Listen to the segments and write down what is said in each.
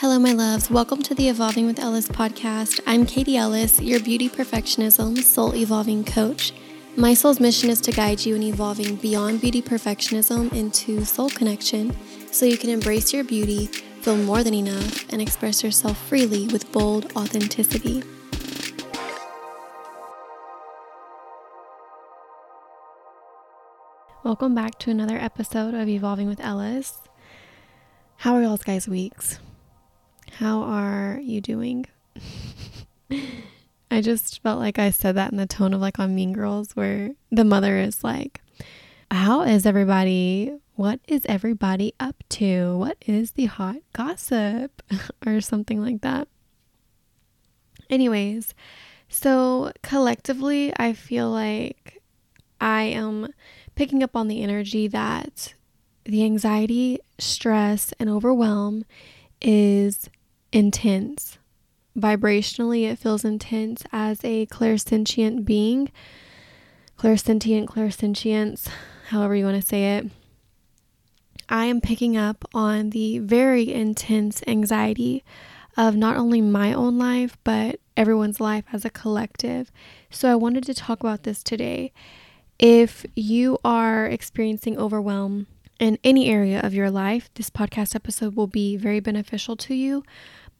Hello, my loves. Welcome to the Evolving with Ellis podcast. I'm Katie Ellis, your beauty perfectionism soul evolving coach. My soul's mission is to guide you in evolving beyond beauty perfectionism into soul connection so you can embrace your beauty, feel more than enough, and express yourself freely with bold authenticity. Welcome back to another episode of Evolving with Ellis. How are y'all's guys' weeks? How are you doing? I just felt like I said that in the tone of like on Mean Girls, where the mother is like, How is everybody? What is everybody up to? What is the hot gossip? or something like that. Anyways, so collectively, I feel like I am picking up on the energy that the anxiety, stress, and overwhelm is intense. Vibrationally, it feels intense as a clairsentient being. Clairsentient, clairsentience, however you want to say it. I am picking up on the very intense anxiety of not only my own life, but everyone's life as a collective. So I wanted to talk about this today. If you are experiencing overwhelm in any area of your life, this podcast episode will be very beneficial to you.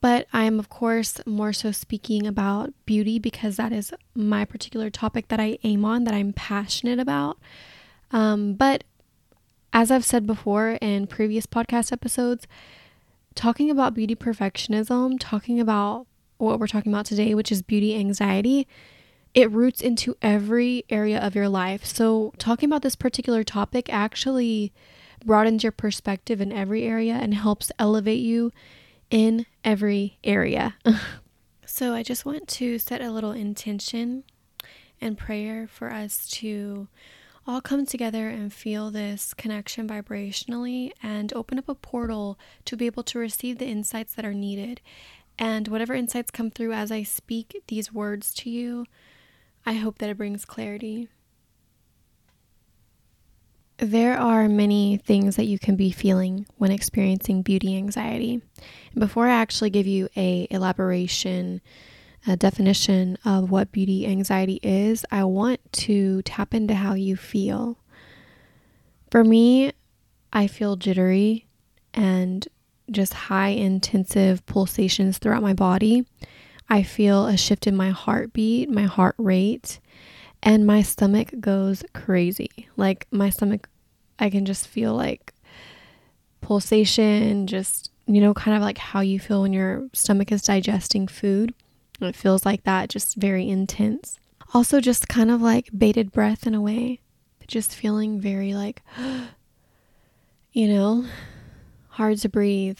But I am, of course, more so speaking about beauty because that is my particular topic that I aim on, that I'm passionate about. Um, but as I've said before in previous podcast episodes, talking about beauty perfectionism, talking about what we're talking about today, which is beauty anxiety, it roots into every area of your life. So, talking about this particular topic actually broadens your perspective in every area and helps elevate you in every area. so I just want to set a little intention and prayer for us to all come together and feel this connection vibrationally and open up a portal to be able to receive the insights that are needed. And whatever insights come through as I speak these words to you, I hope that it brings clarity. There are many things that you can be feeling when experiencing beauty anxiety. Before I actually give you a elaboration, a definition of what beauty anxiety is, I want to tap into how you feel. For me, I feel jittery and just high intensive pulsations throughout my body. I feel a shift in my heartbeat, my heart rate, and my stomach goes crazy. Like my stomach, I can just feel like pulsation, just, you know, kind of like how you feel when your stomach is digesting food. It feels like that, just very intense. Also, just kind of like bated breath in a way, just feeling very like, you know, hard to breathe.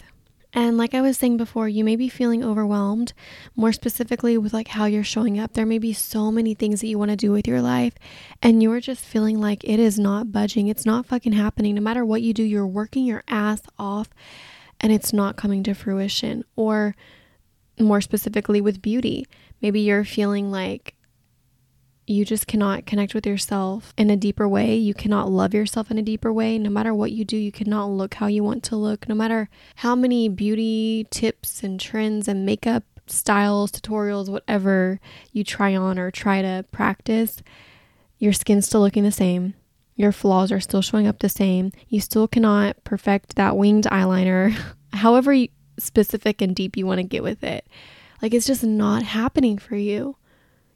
And like I was saying before, you may be feeling overwhelmed, more specifically with like how you're showing up. There may be so many things that you want to do with your life, and you're just feeling like it is not budging. It's not fucking happening. No matter what you do, you're working your ass off and it's not coming to fruition. Or more specifically with beauty, maybe you're feeling like you just cannot connect with yourself in a deeper way. You cannot love yourself in a deeper way. No matter what you do, you cannot look how you want to look. No matter how many beauty tips and trends and makeup styles, tutorials, whatever you try on or try to practice, your skin's still looking the same. Your flaws are still showing up the same. You still cannot perfect that winged eyeliner, however specific and deep you want to get with it. Like it's just not happening for you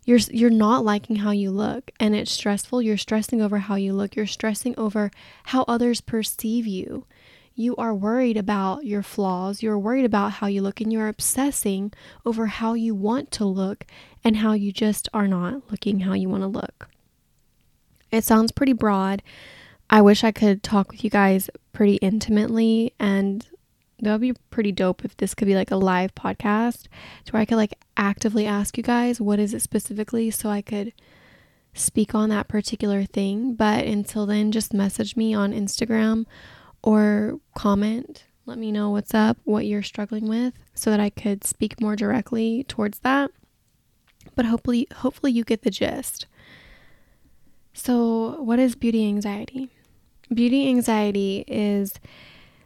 you're you're not liking how you look and it's stressful. You're stressing over how you look. You're stressing over how others perceive you. You are worried about your flaws. You're worried about how you look and you're obsessing over how you want to look and how you just are not looking how you want to look. It sounds pretty broad. I wish i could talk with you guys pretty intimately and that would be pretty dope if this could be like a live podcast to where I could like actively ask you guys what is it specifically so I could speak on that particular thing. But until then, just message me on Instagram or comment. Let me know what's up, what you're struggling with, so that I could speak more directly towards that. But hopefully, hopefully you get the gist. So, what is beauty anxiety? Beauty anxiety is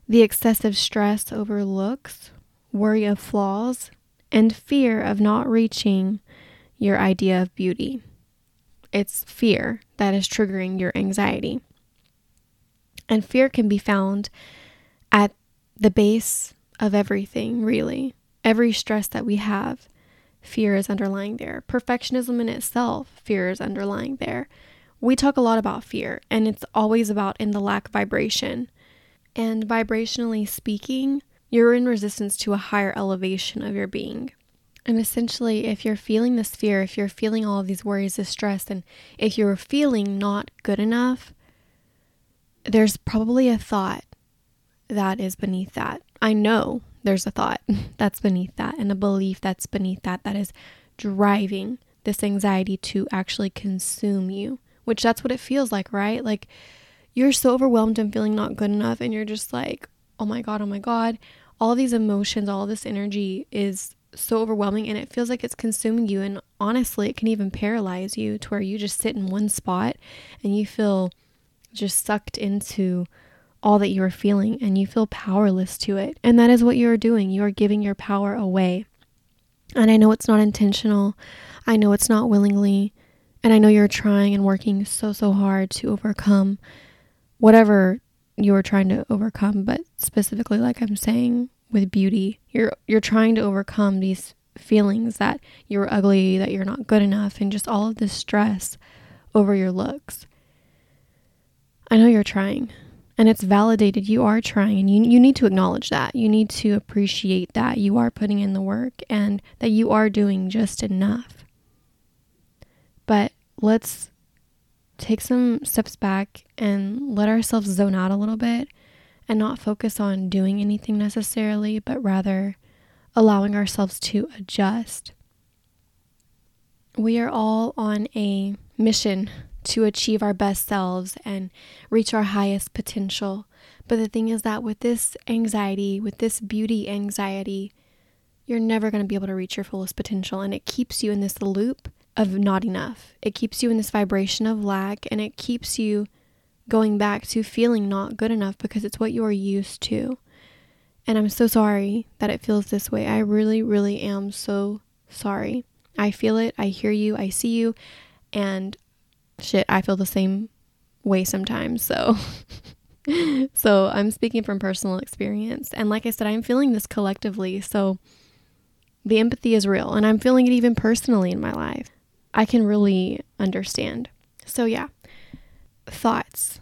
the excessive stress over looks, worry of flaws, and fear of not reaching your idea of beauty. It's fear that is triggering your anxiety. And fear can be found at the base of everything, really. Every stress that we have, fear is underlying there. Perfectionism in itself, fear is underlying there. We talk a lot about fear, and it's always about in the lack vibration. And vibrationally speaking, you're in resistance to a higher elevation of your being. And essentially, if you're feeling this fear, if you're feeling all of these worries, this stress, and if you're feeling not good enough, there's probably a thought that is beneath that. I know there's a thought that's beneath that and a belief that's beneath that that is driving this anxiety to actually consume you, which that's what it feels like, right? Like you're so overwhelmed and feeling not good enough, and you're just like, oh my God, oh my God. All these emotions, all this energy is so overwhelming and it feels like it's consuming you. And honestly, it can even paralyze you to where you just sit in one spot and you feel just sucked into all that you are feeling and you feel powerless to it. And that is what you are doing. You are giving your power away. And I know it's not intentional. I know it's not willingly. And I know you're trying and working so, so hard to overcome whatever you are trying to overcome. But specifically, like I'm saying with beauty, you're, you're trying to overcome these feelings that you're ugly, that you're not good enough, and just all of this stress over your looks. I know you're trying and it's validated you are trying and you, you need to acknowledge that. You need to appreciate that you are putting in the work and that you are doing just enough. But let's take some steps back and let ourselves zone out a little bit and not focus on doing anything necessarily, but rather allowing ourselves to adjust. We are all on a mission to achieve our best selves and reach our highest potential. But the thing is that with this anxiety, with this beauty anxiety, you're never going to be able to reach your fullest potential. And it keeps you in this loop of not enough. It keeps you in this vibration of lack and it keeps you going back to feeling not good enough because it's what you are used to. And I'm so sorry that it feels this way. I really, really am so sorry. I feel it. I hear you. I see you. And shit, I feel the same way sometimes. So so I'm speaking from personal experience. And like I said, I'm feeling this collectively. So the empathy is real and I'm feeling it even personally in my life. I can really understand. So yeah. Thoughts.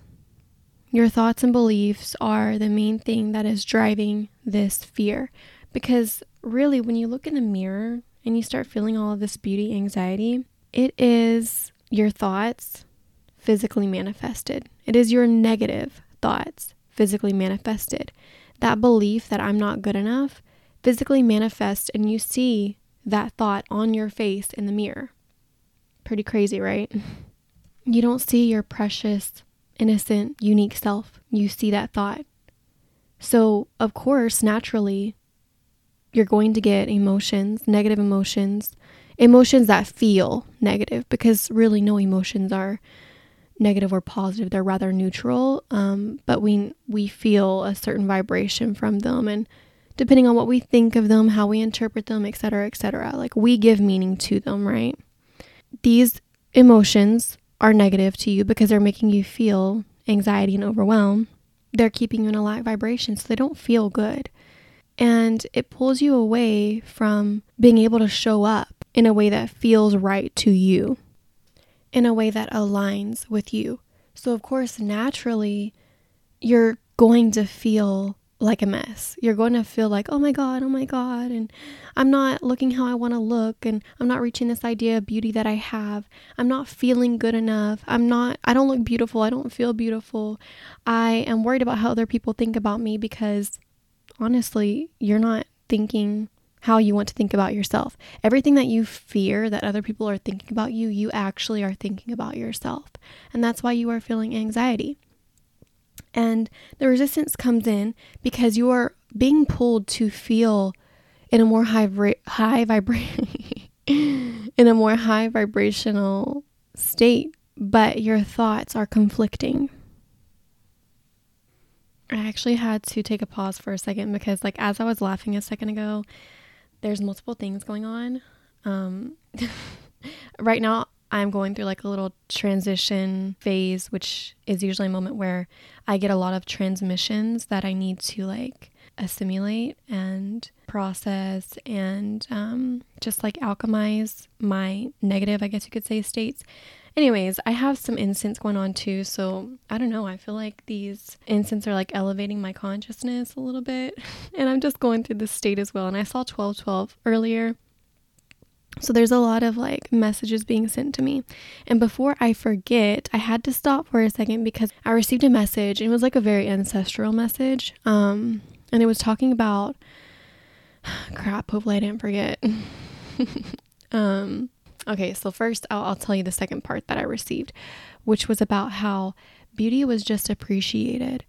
Your thoughts and beliefs are the main thing that is driving this fear. Because really, when you look in the mirror and you start feeling all of this beauty anxiety, it is your thoughts physically manifested. It is your negative thoughts physically manifested. That belief that I'm not good enough physically manifests, and you see that thought on your face in the mirror. Pretty crazy, right? You don't see your precious, innocent, unique self. You see that thought. So, of course, naturally, you're going to get emotions, negative emotions, emotions that feel negative because really no emotions are negative or positive they're rather neutral um, but we we feel a certain vibration from them and depending on what we think of them how we interpret them etc etc like we give meaning to them right these emotions are negative to you because they're making you feel anxiety and overwhelm they're keeping you in a lack vibration so they don't feel good and it pulls you away from being able to show up in a way that feels right to you, in a way that aligns with you. So, of course, naturally, you're going to feel like a mess. You're going to feel like, oh my God, oh my God, and I'm not looking how I want to look, and I'm not reaching this idea of beauty that I have. I'm not feeling good enough. I'm not, I don't look beautiful. I don't feel beautiful. I am worried about how other people think about me because honestly, you're not thinking how you want to think about yourself. Everything that you fear that other people are thinking about you, you actually are thinking about yourself. And that's why you are feeling anxiety. And the resistance comes in because you are being pulled to feel in a more high high vibration in a more high vibrational state, but your thoughts are conflicting. I actually had to take a pause for a second because, like, as I was laughing a second ago, there's multiple things going on. Um, right now, I'm going through like a little transition phase, which is usually a moment where I get a lot of transmissions that I need to like assimilate and process and um, just like alchemize my negative, I guess you could say, states. Anyways, I have some incense going on too, so I don't know. I feel like these incense are like elevating my consciousness a little bit, and I'm just going through this state as well. And I saw 1212 earlier, so there's a lot of like messages being sent to me. And before I forget, I had to stop for a second because I received a message. It was like a very ancestral message. Um, and it was talking about crap, hopefully I didn't forget. um, okay, so first I'll, I'll tell you the second part that I received, which was about how beauty was just appreciated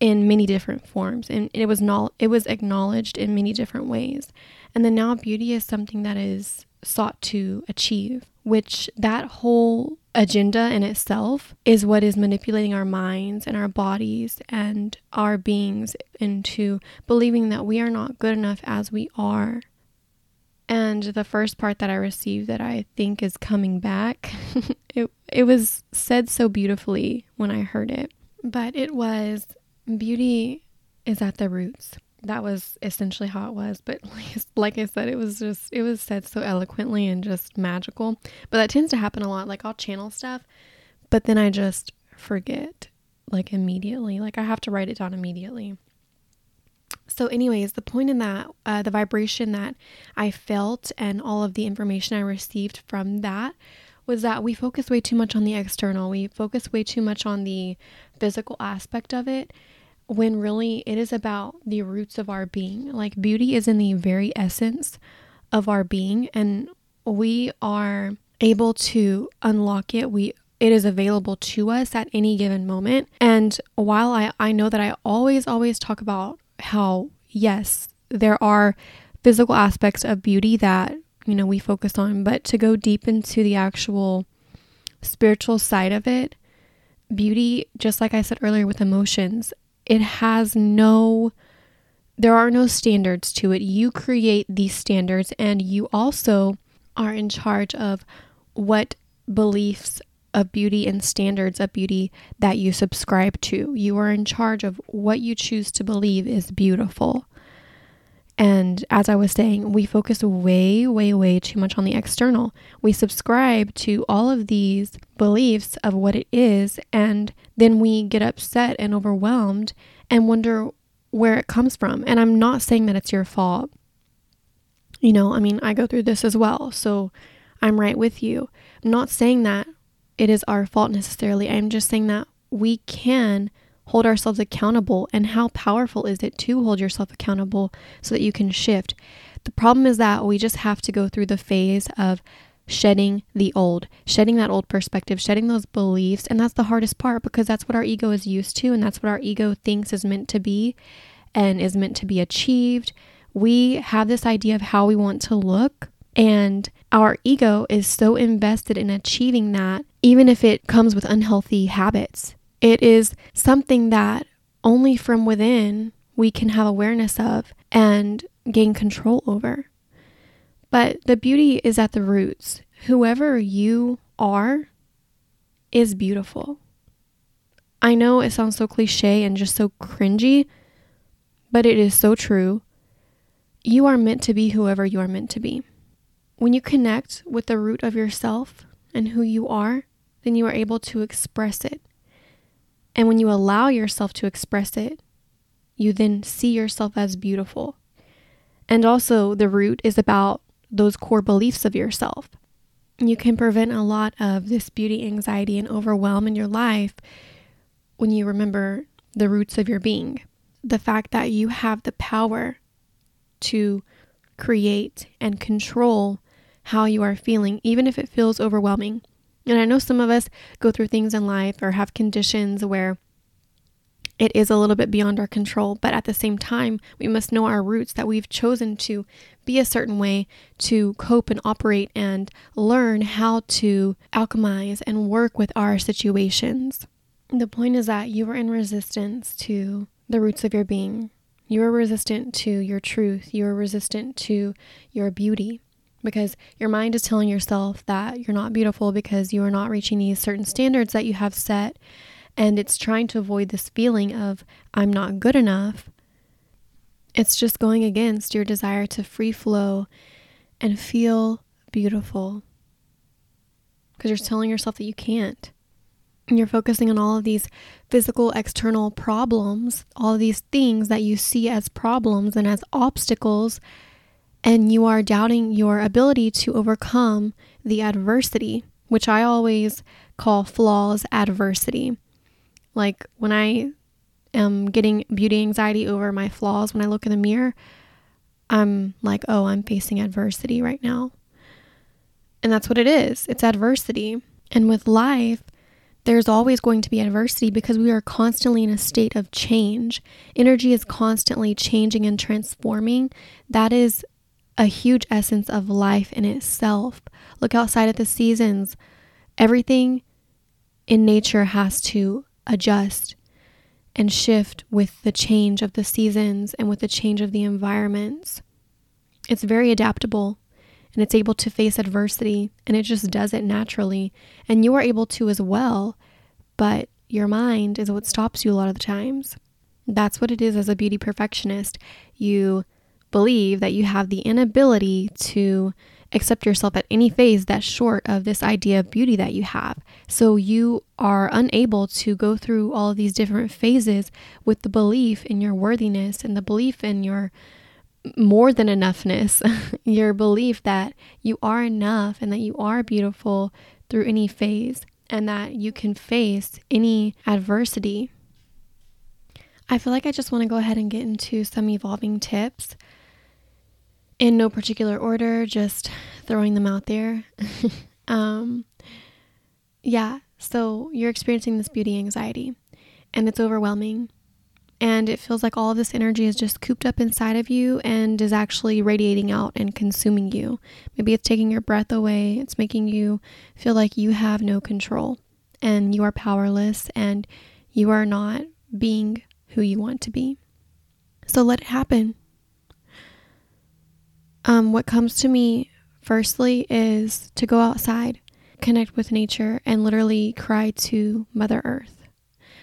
in many different forms and it was not it was acknowledged in many different ways and then now beauty is something that is sought to achieve which that whole agenda in itself is what is manipulating our minds and our bodies and our beings into believing that we are not good enough as we are and the first part that I received that I think is coming back, it, it was said so beautifully when I heard it. But it was beauty is at the roots. That was essentially how it was. But like, I said, it was just, it was said so eloquently and just magical. But that tends to happen a lot. Like I'll channel stuff, but then I just forget like immediately. Like I have to write it down immediately. So, anyways, the point in that, uh, the vibration that I felt and all of the information I received from that was that we focus way too much on the external. We focus way too much on the physical aspect of it when really it is about the roots of our being. Like beauty is in the very essence of our being and we are able to unlock it. We it is available to us at any given moment. And while I, I know that I always, always talk about how, yes, there are physical aspects of beauty that, you know, we focus on, but to go deep into the actual spiritual side of it, beauty, just like I said earlier with emotions, it has no there are no standards to it. You create these standards and you also are in charge of what beliefs of beauty and standards of beauty that you subscribe to. You are in charge of what you choose to believe is beautiful. And as I was saying, we focus way, way, way too much on the external. We subscribe to all of these beliefs of what it is, and then we get upset and overwhelmed and wonder where it comes from. And I'm not saying that it's your fault. You know, I mean, I go through this as well, so I'm right with you. I'm not saying that it is our fault necessarily. I'm just saying that we can hold ourselves accountable and how powerful is it to hold yourself accountable so that you can shift. The problem is that we just have to go through the phase of shedding the old, shedding that old perspective, shedding those beliefs. And that's the hardest part because that's what our ego is used to and that's what our ego thinks is meant to be and is meant to be achieved. We have this idea of how we want to look, and our ego is so invested in achieving that, even if it comes with unhealthy habits. It is something that only from within we can have awareness of and gain control over. But the beauty is at the roots. Whoever you are is beautiful. I know it sounds so cliche and just so cringy, but it is so true. You are meant to be whoever you are meant to be. When you connect with the root of yourself and who you are, then you are able to express it. And when you allow yourself to express it, you then see yourself as beautiful. And also, the root is about those core beliefs of yourself. You can prevent a lot of this beauty anxiety and overwhelm in your life when you remember the roots of your being. The fact that you have the power to create and control how you are feeling, even if it feels overwhelming. And I know some of us go through things in life or have conditions where it is a little bit beyond our control, but at the same time, we must know our roots that we've chosen to be a certain way to cope and operate and learn how to alchemize and work with our situations. The point is that you are in resistance to the roots of your being. You are resistant to your truth. You are resistant to your beauty because your mind is telling yourself that you're not beautiful because you are not reaching these certain standards that you have set. And it's trying to avoid this feeling of, I'm not good enough. It's just going against your desire to free flow and feel beautiful because you're telling yourself that you can't. And you're focusing on all of these physical, external problems, all of these things that you see as problems and as obstacles, and you are doubting your ability to overcome the adversity, which I always call flaws adversity. Like when I am getting beauty anxiety over my flaws, when I look in the mirror, I'm like, oh, I'm facing adversity right now. And that's what it is it's adversity. And with life, there's always going to be adversity because we are constantly in a state of change. Energy is constantly changing and transforming. That is a huge essence of life in itself. Look outside at the seasons. Everything in nature has to adjust and shift with the change of the seasons and with the change of the environments. It's very adaptable and it's able to face adversity and it just does it naturally. And you are able to as well, but your mind is what stops you a lot of the times. That's what it is as a beauty perfectionist. You believe that you have the inability to accept yourself at any phase that's short of this idea of beauty that you have. So you are unable to go through all of these different phases with the belief in your worthiness and the belief in your more than enoughness, your belief that you are enough and that you are beautiful through any phase and that you can face any adversity. I feel like I just want to go ahead and get into some evolving tips in no particular order, just throwing them out there. um, yeah, so you're experiencing this beauty anxiety and it's overwhelming. And it feels like all this energy is just cooped up inside of you and is actually radiating out and consuming you. Maybe it's taking your breath away, it's making you feel like you have no control and you are powerless and you are not being who you want to be. So let it happen. Um, what comes to me firstly is to go outside, connect with nature, and literally cry to Mother Earth.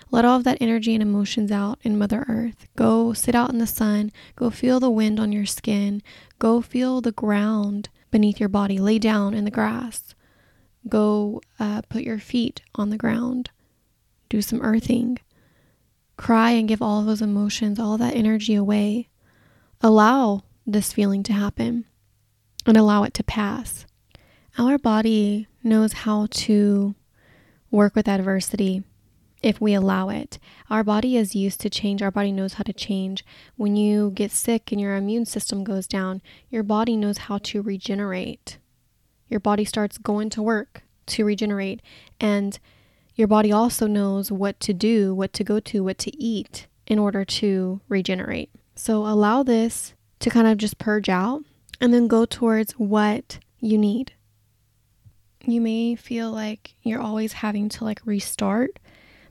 Let all of that energy and emotions out in Mother Earth. Go sit out in the sun. Go feel the wind on your skin. Go feel the ground beneath your body. Lay down in the grass. Go uh, put your feet on the ground. Do some earthing. Cry and give all those emotions, all that energy away. Allow this feeling to happen and allow it to pass. Our body knows how to work with adversity if we allow it. Our body is used to change. Our body knows how to change. When you get sick and your immune system goes down, your body knows how to regenerate. Your body starts going to work to regenerate. And your body also knows what to do, what to go to, what to eat in order to regenerate. So allow this to kind of just purge out and then go towards what you need. You may feel like you're always having to like restart,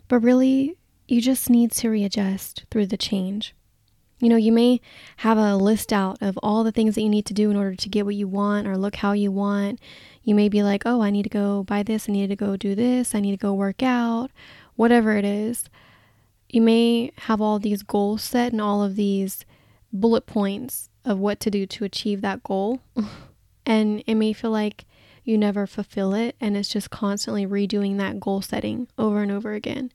but really you just need to readjust through the change. You know, you may have a list out of all the things that you need to do in order to get what you want or look how you want. You may be like, oh, I need to go buy this, I need to go do this, I need to go work out, whatever it is. You may have all these goals set and all of these bullet points of what to do to achieve that goal. and it may feel like you never fulfill it and it's just constantly redoing that goal setting over and over again.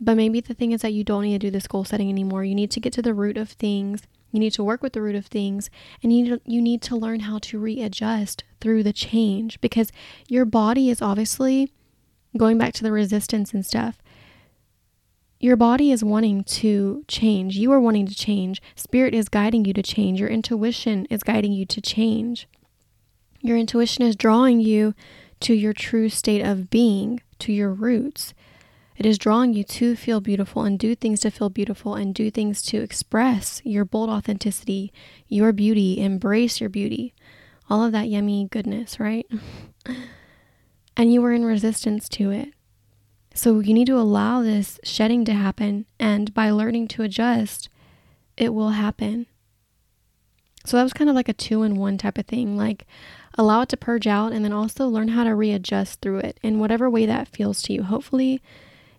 But maybe the thing is that you don't need to do this goal setting anymore. You need to get to the root of things. You need to work with the root of things and you need to, you need to learn how to readjust through the change because your body is obviously going back to the resistance and stuff your body is wanting to change. You are wanting to change. Spirit is guiding you to change. Your intuition is guiding you to change. Your intuition is drawing you to your true state of being, to your roots. It is drawing you to feel beautiful and do things to feel beautiful and do things to express your bold authenticity, your beauty, embrace your beauty. All of that yummy goodness, right? and you were in resistance to it. So you need to allow this shedding to happen. And by learning to adjust, it will happen. So that was kind of like a two in one type of thing. Like allow it to purge out and then also learn how to readjust through it in whatever way that feels to you. Hopefully,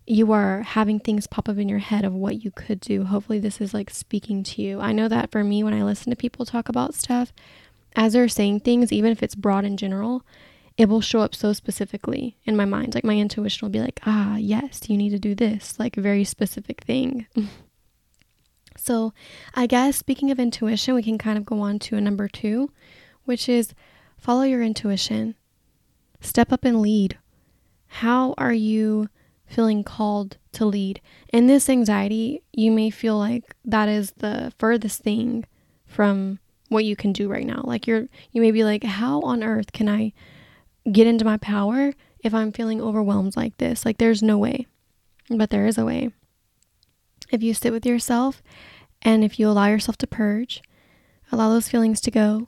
you are having things pop up in your head of what you could do. Hopefully, this is like speaking to you. I know that for me, when I listen to people talk about stuff, as they're saying things, even if it's broad in general, it will show up so specifically in my mind. Like my intuition will be like, ah, yes, you need to do this, like a very specific thing. so, I guess speaking of intuition, we can kind of go on to a number two, which is follow your intuition, step up and lead. How are you feeling called to lead? In this anxiety, you may feel like that is the furthest thing from what you can do right now. Like you're you may be like, how on earth can I get into my power if I'm feeling overwhelmed like this. Like, there's no way, but there is a way. If you sit with yourself and if you allow yourself to purge, allow those feelings to go,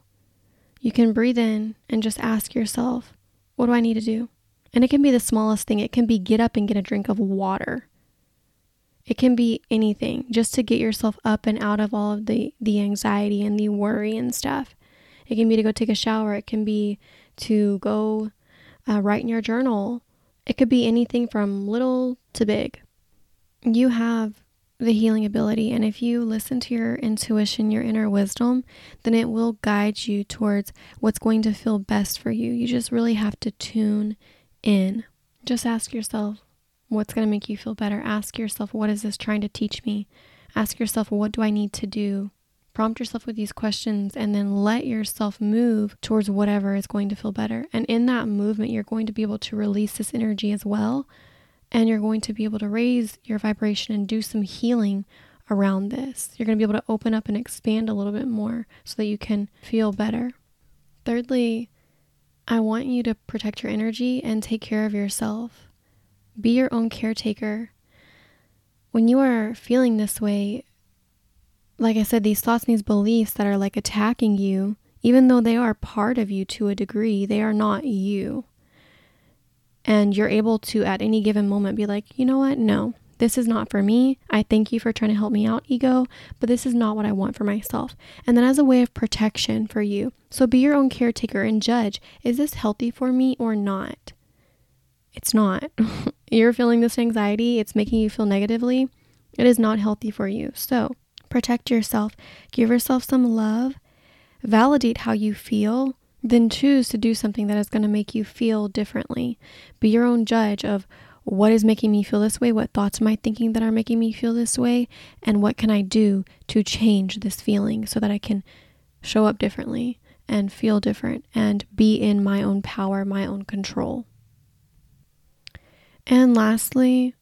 you can breathe in and just ask yourself, what do I need to do? And it can be the smallest thing. It can be get up and get a drink of water. It can be anything just to get yourself up and out of all of the, the anxiety and the worry and stuff. It can be to go take a shower. It can be to go uh, write in your journal. It could be anything from little to big. You have the healing ability, and if you listen to your intuition, your inner wisdom, then it will guide you towards what's going to feel best for you. You just really have to tune in. Just ask yourself, what's going to make you feel better? Ask yourself, what is this trying to teach me? Ask yourself, what do I need to do? Prompt yourself with these questions and then let yourself move towards whatever is going to feel better. And in that movement, you're going to be able to release this energy as well. And you're going to be able to raise your vibration and do some healing around this. You're going to be able to open up and expand a little bit more so that you can feel better. Thirdly, I want you to protect your energy and take care of yourself. Be your own caretaker. When you are feeling this way, like I said, these thoughts and these beliefs that are like attacking you, even though they are part of you to a degree, they are not you. And you're able to, at any given moment, be like, you know what? No, this is not for me. I thank you for trying to help me out, ego, but this is not what I want for myself. And then, as a way of protection for you, so be your own caretaker and judge is this healthy for me or not? It's not. You're feeling this anxiety, it's making you feel negatively. It is not healthy for you. So, Protect yourself. Give yourself some love. Validate how you feel. Then choose to do something that is going to make you feel differently. Be your own judge of what is making me feel this way? What thoughts am I thinking that are making me feel this way? And what can I do to change this feeling so that I can show up differently and feel different and be in my own power, my own control? And lastly,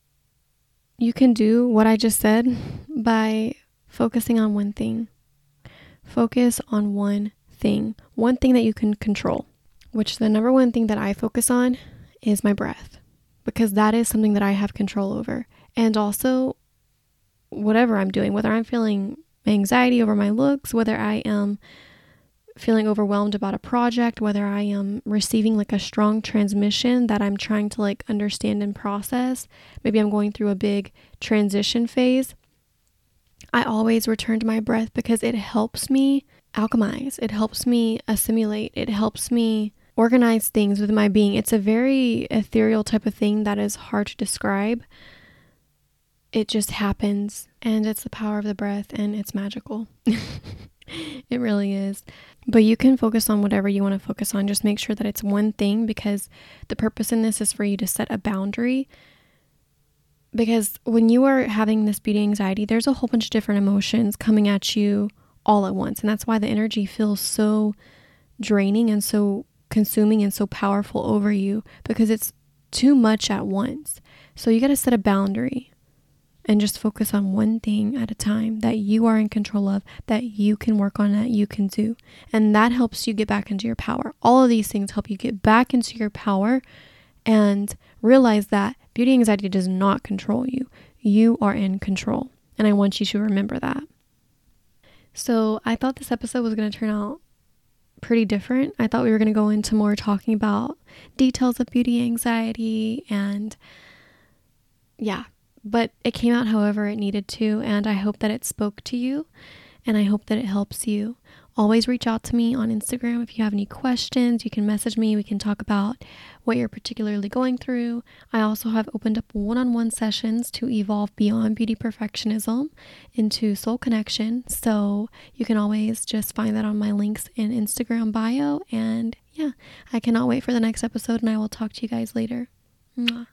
you can do what I just said by focusing on one thing. Focus on one thing, one thing that you can control, which the number one thing that I focus on is my breath, because that is something that I have control over. And also, whatever I'm doing, whether I'm feeling anxiety over my looks, whether I am feeling overwhelmed about a project, whether I am receiving like a strong transmission that I'm trying to like understand and process, maybe I'm going through a big transition phase. I always return to my breath because it helps me alchemize, it helps me assimilate, it helps me organize things with my being. It's a very ethereal type of thing that is hard to describe. It just happens, and it's the power of the breath, and it's magical. it really is. But you can focus on whatever you want to focus on. Just make sure that it's one thing because the purpose in this is for you to set a boundary because when you are having this beauty anxiety, there's a whole bunch of different emotions coming at you all at once. And that's why the energy feels so draining and so consuming and so powerful over you because it's too much at once. So you got to set a boundary and just focus on one thing at a time that you are in control of, that you can work on, that you can do. And that helps you get back into your power. All of these things help you get back into your power and realize that beauty anxiety does not control you. You are in control. And I want you to remember that. So I thought this episode was going to turn out pretty different. I thought we were going to go into more talking about details of beauty anxiety and yeah, but it came out however it needed to, and I hope that it spoke to you and I hope that it helps you. Always reach out to me on Instagram if you have any questions. You can message me. We can talk about what you're particularly going through. I also have opened up one on one sessions to evolve beyond beauty perfectionism into soul connection. So you can always just find that on my links in Instagram bio. And yeah, I cannot wait for the next episode, and I will talk to you guys later. Mwah.